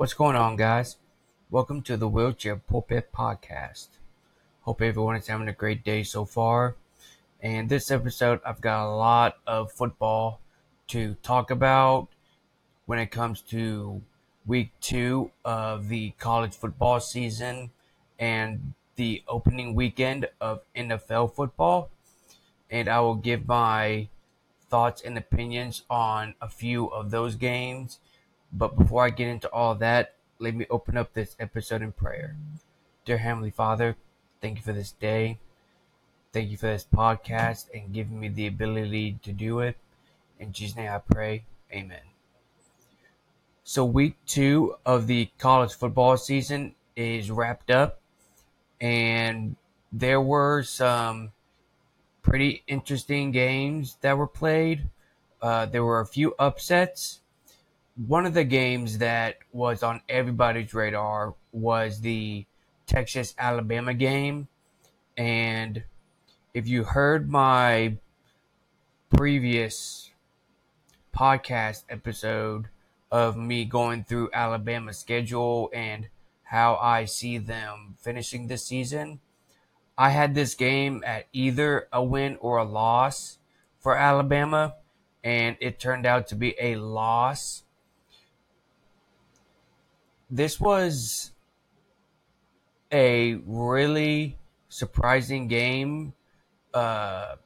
What's going on, guys? Welcome to the Wheelchair Pulpit Podcast. Hope everyone is having a great day so far. And this episode, I've got a lot of football to talk about when it comes to week two of the college football season and the opening weekend of NFL football. And I will give my thoughts and opinions on a few of those games but before I get into all that, let me open up this episode in prayer. Dear Heavenly Father, thank you for this day. Thank you for this podcast and giving me the ability to do it. In Jesus' name I pray. Amen. So, week two of the college football season is wrapped up, and there were some pretty interesting games that were played. Uh, there were a few upsets one of the games that was on everybody's radar was the Texas Alabama game. And if you heard my previous podcast episode of me going through Alabama's schedule and how I see them finishing this season, I had this game at either a win or a loss for Alabama, and it turned out to be a loss this was a really surprising game, uh,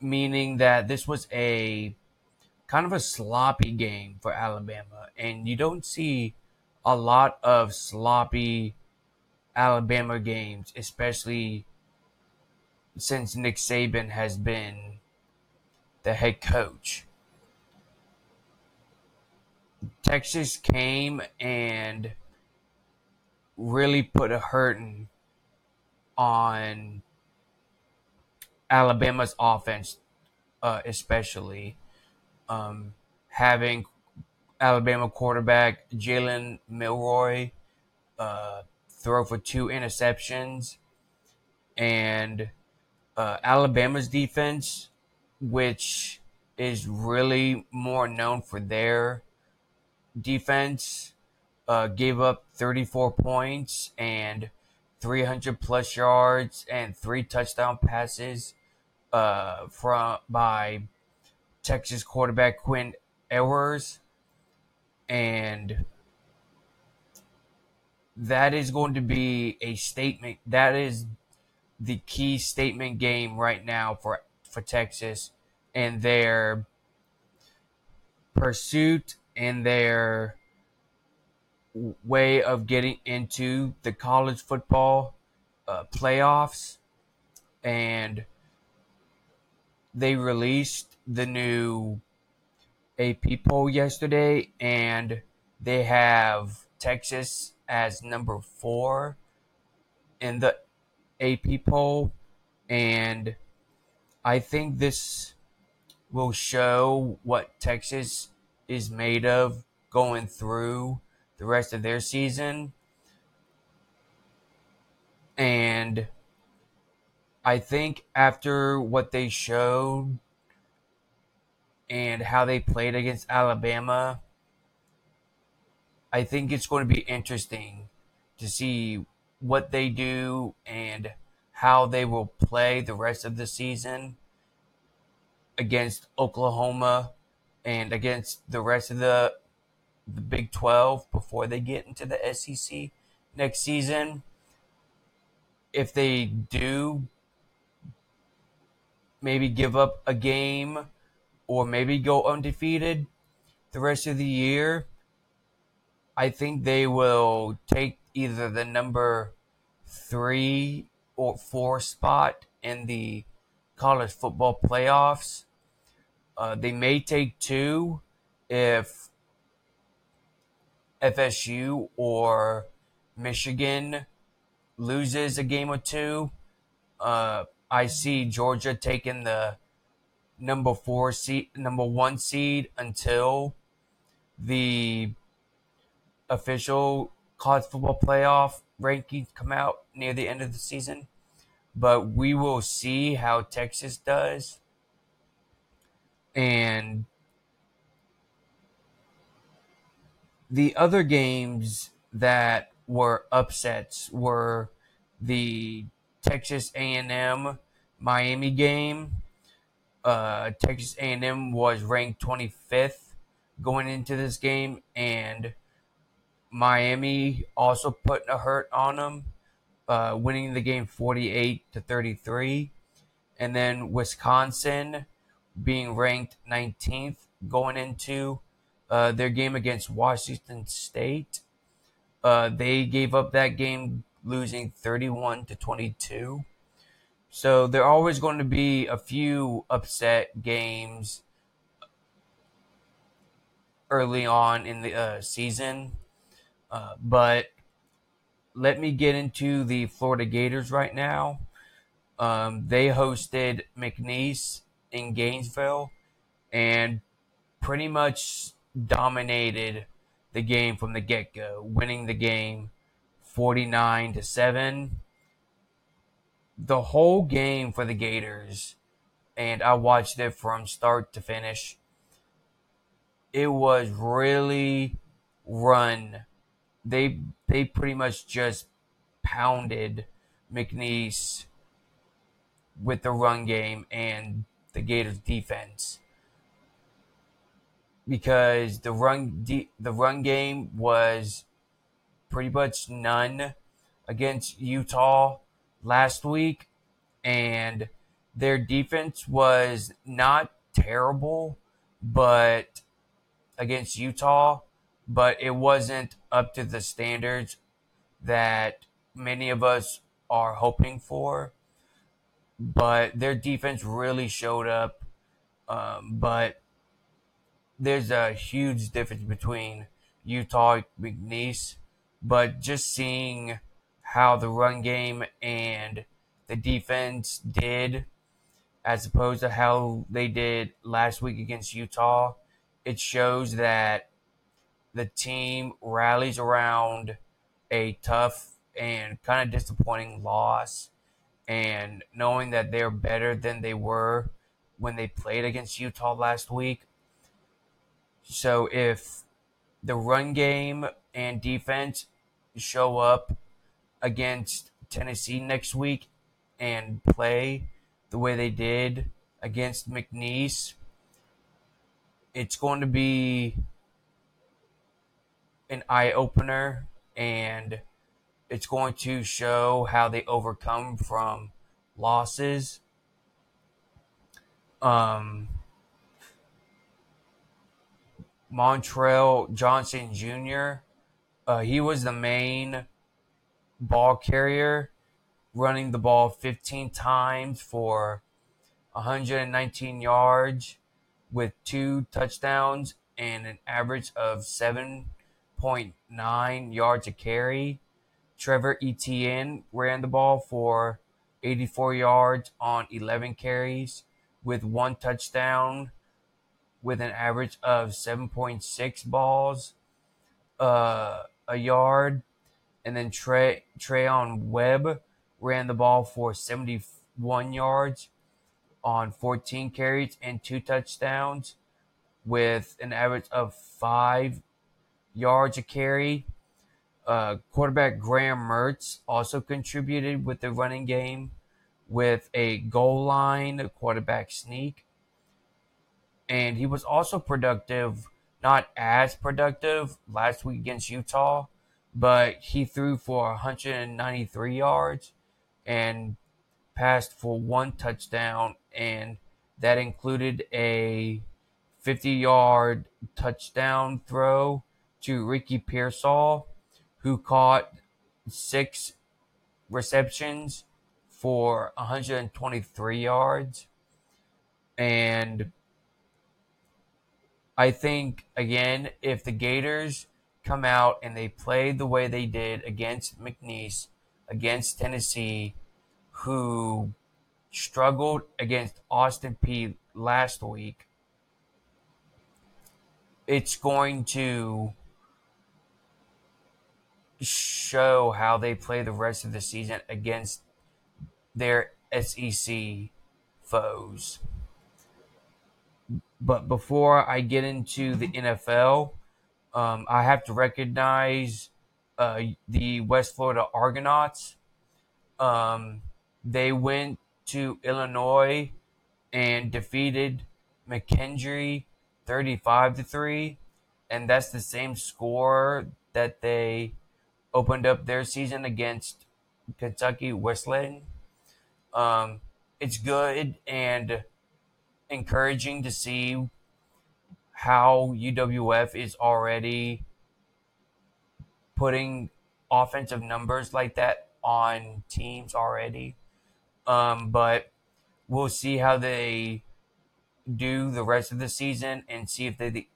meaning that this was a kind of a sloppy game for Alabama, and you don't see a lot of sloppy Alabama games, especially since Nick Saban has been the head coach. Texas came and really put a hurting on Alabama's offense, uh, especially um, having Alabama quarterback Jalen Milroe uh, throw for two interceptions, and uh, Alabama's defense, which is really more known for their defense uh, gave up 34 points and 300 plus yards and three touchdown passes uh, from by Texas quarterback Quinn Ewers, and that is going to be a statement. That is the key statement game right now for for Texas and their pursuit in their way of getting into the college football uh, playoffs, and they released the new AP poll yesterday, and they have Texas as number four in the AP poll, and I think this will show what Texas is made of going through the rest of their season. And I think after what they showed and how they played against Alabama, I think it's going to be interesting to see what they do and how they will play the rest of the season against Oklahoma and against the rest of the the Big 12 before they get into the SEC next season. If they do maybe give up a game or maybe go undefeated the rest of the year, I think they will take either the number three or four spot in the college football playoffs uh, they may take two if FSU or Michigan loses a game or two. Uh, I see Georgia taking the number four seed, number one seed until the official college football playoff rankings come out near the end of the season. But we will see how Texas does and the other games that were upsets were the Texas A&M Miami game. Uh, Texas A&M was ranked 25th going into this game, and Miami also put a hurt on them, uh, winning the game 48 to 33. And then Wisconsin being ranked 19th going into uh, their game against Washington State. Uh, they gave up that game, losing 31 to 22. So there are always going to be a few upset games early on in the uh, season. Uh, but let me get into the Florida Gators right now. Um, they hosted McNeese in Gainesville and pretty much dominated the game from the get go, winning the game 49 to 7. The whole game for the Gators, and I watched it from start to finish. It was really run. They they pretty much just pounded McNeese with the run game and the Gators defense because the run the run game was pretty much none against Utah last week, and their defense was not terrible, but against Utah, but it wasn't up to the standards that many of us are hoping for. But their defense really showed up. Um, but there's a huge difference between Utah McNeese, but just seeing how the run game and the defense did as opposed to how they did last week against Utah, it shows that the team rallies around a tough and kind of disappointing loss and knowing that they're better than they were when they played against Utah last week. So if the run game and defense show up against Tennessee next week and play the way they did against McNeese, it's going to be an eye opener and it's going to show how they overcome from losses. Um, Montrell Johnson Jr. Uh, he was the main ball carrier, running the ball 15 times for 119 yards with two touchdowns and an average of 7.9 yards a carry. Trevor Etienne ran the ball for 84 yards on 11 carries with one touchdown with an average of 7.6 balls uh, a yard. And then Trey Treyaun Webb ran the ball for 71 yards on 14 carries and two touchdowns with an average of five yards a carry. Uh, quarterback Graham Mertz also contributed with the running game with a goal line quarterback sneak. And he was also productive, not as productive last week against Utah, but he threw for 193 yards and passed for one touchdown, and that included a 50 yard touchdown throw to Ricky Pearsall, who caught six receptions for 123 yards. And I think again, if the Gators come out and they play the way they did against McNeese, against Tennessee, who struggled against Austin Peay last week, it's going to show how they play the rest of the season against their SEC foes. But before I get into the NFL, Um, I have to recognize uh, the West Florida Argonauts. Um, they went to Illinois and defeated McKendree 35 to 3 and that's the same score that they opened up their season against Kentucky Wesleyan. Um, it's good and encouraging to see how UWF is already putting offensive numbers like that on teams already. Um, but we'll see how they do the rest of the season and see if they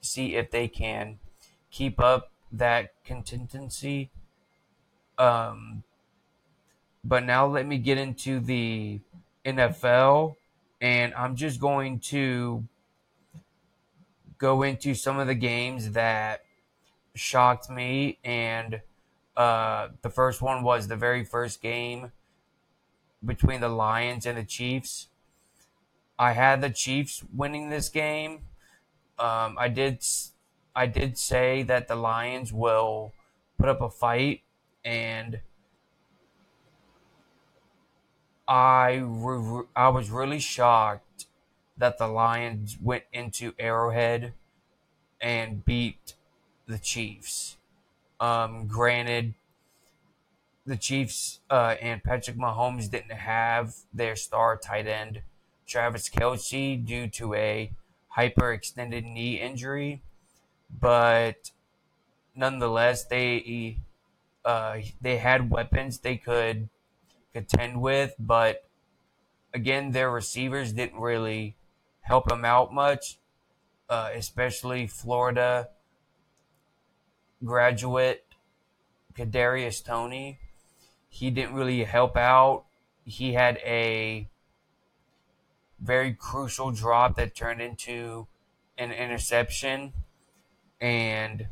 see if they can keep up that consistency. Um, but now let me get into the NFL, and I'm just going to go into some of the games that shocked me. And uh, the first one was the very first game between the Lions and the Chiefs. I had the Chiefs winning this game. Um, I did I did say that the Lions will put up a fight, and I re- I was really shocked that the Lions went into Arrowhead and beat the Chiefs. Um, granted, the Chiefs uh, and Patrick Mahomes didn't have their star tight end Travis Kelce due to a hyperextended knee injury, but nonetheless, they uh, they had weapons they could contend with, but again, their receivers didn't really help them out much, uh, especially Florida graduate Kadarius Toney. He didn't really help out. He had a very crucial drop that turned into an interception. And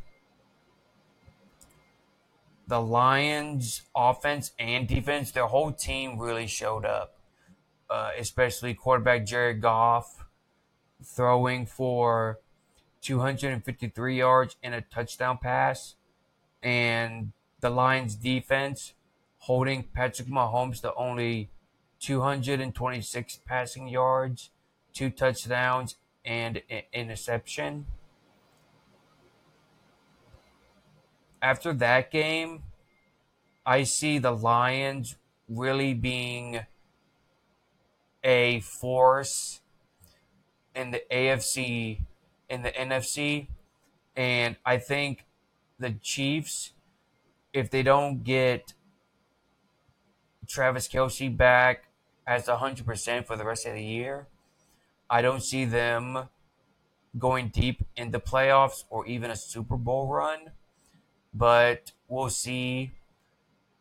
the Lions' offense and defense, their whole team really showed up, uh, especially quarterback Jared Goff throwing for 253 yards and a touchdown pass. And the Lions' defense holding Patrick Mahomes to only 226 passing yards, two touchdowns, and an interception. After that game, I see the Lions really being a force in the AFC, in the NFC, and I think the Chiefs, if they don't get Travis Kelce back as 100% for the rest of the year. I don't see them going deep in the playoffs or even a Super Bowl run, but we'll see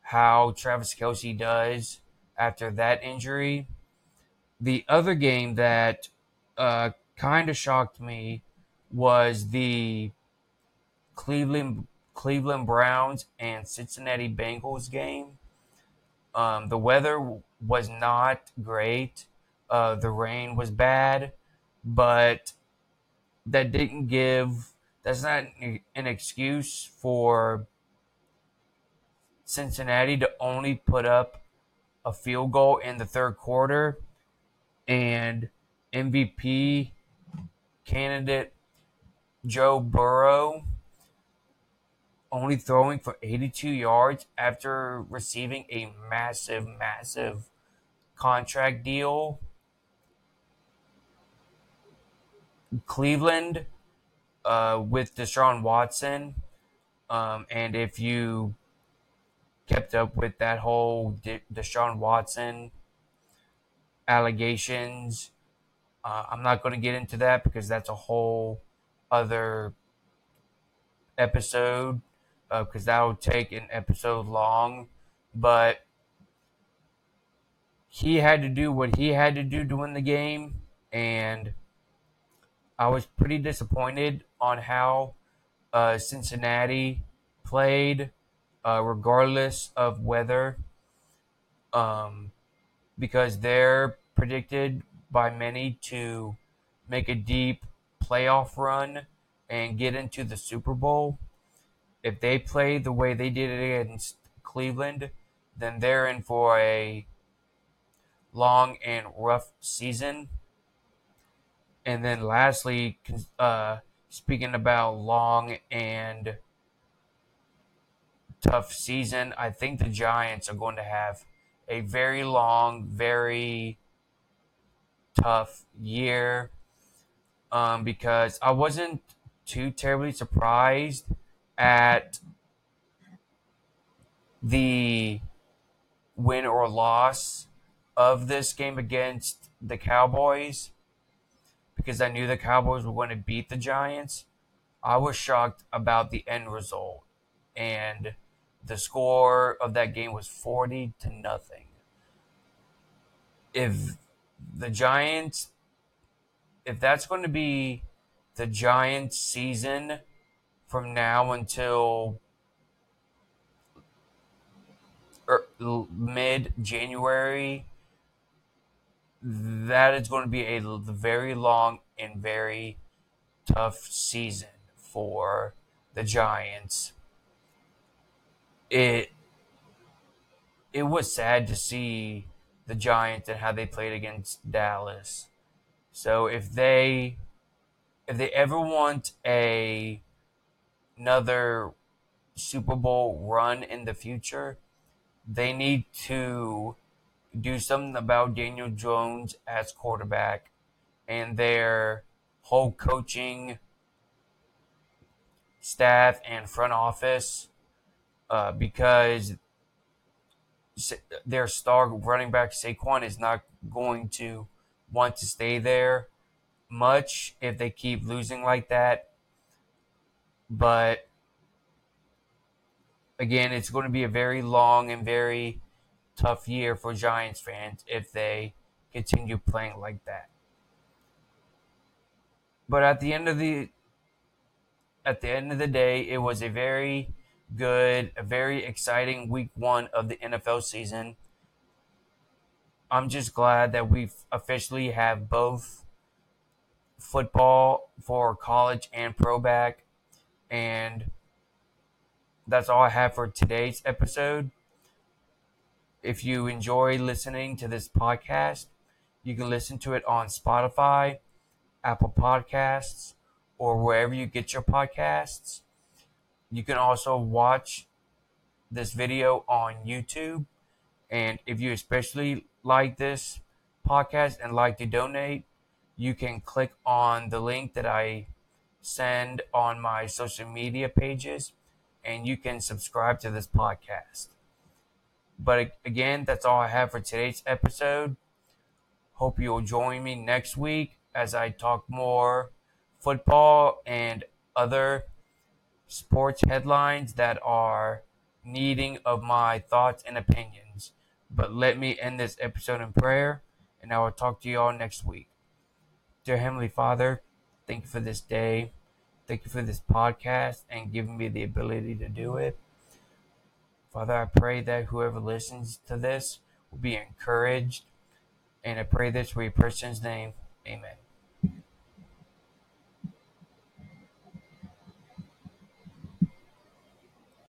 how Travis Kelce does after that injury. The other game that uh, kind of shocked me was the Cleveland Cleveland Browns and Cincinnati Bengals game. Um, the weather was not great. Uh, the rain was bad, but that didn't give. That's not an excuse for Cincinnati to only put up a field goal in the third quarter, and MVP candidate Joe Burrow only throwing for 82 yards after receiving a massive, massive contract deal. Cleveland uh, with Deshaun Watson. Um, and if you kept up with that whole De- Deshaun Watson allegations, uh, I'm not going to get into that because that's a whole other episode because uh, that would take an episode long. But he had to do what he had to do to win the game, and I was pretty disappointed on how uh, Cincinnati played, uh, regardless of weather, um, because they're predicted by many to make a deep playoff run and get into the Super Bowl, if they play the way they did it against Cleveland, then they're in for a long and rough season. And then lastly, uh, speaking about long and tough season, I think the Giants are going to have a very long, very tough year. Um, because I wasn't too terribly surprised at the win or loss of this game against the Cowboys because I knew the Cowboys were going to beat the Giants. I was shocked about the end result. And the score of that game was 40 to nothing. If the Giants, if that's going to be the Giants season from now until er, mid January, that is going to be a very long and very tough season for the Giants. It it was sad to see the Giants and how they played against Dallas. So if they if they ever want a another Super Bowl run in the future, they need to do something about Daniel Jones as quarterback and their whole coaching staff and front office uh, because their star running back Saquon is not going to want to stay there much if they keep losing like that. But again, it's going to be a very long and very tough year for Giants fans if they continue playing like that. But at the end of the at the end of the day, it was a very good, a very exciting week one of the NFL season. I'm just glad that we officially have both football for college and pro back. And that's all I have for today's episode. If you enjoy listening to this podcast, you can listen to it on Spotify, Apple Podcasts, or wherever you get your podcasts. You can also watch this video on YouTube. And if you especially like this podcast and like to donate, you can click on the link that I send on my social media pages and you can subscribe to this podcast. But again, that's all I have for today's episode. Hope you'll join me next week as I talk more football and other sports headlines that are needing of my thoughts and opinions. But let me end this episode in prayer, and I will talk to you all next week. Dear Heavenly Father, thank you for this day. Thank you for this podcast and giving me the ability to do it. Father, I pray that whoever listens to this will be encouraged. And I pray this for your person's name. Amen.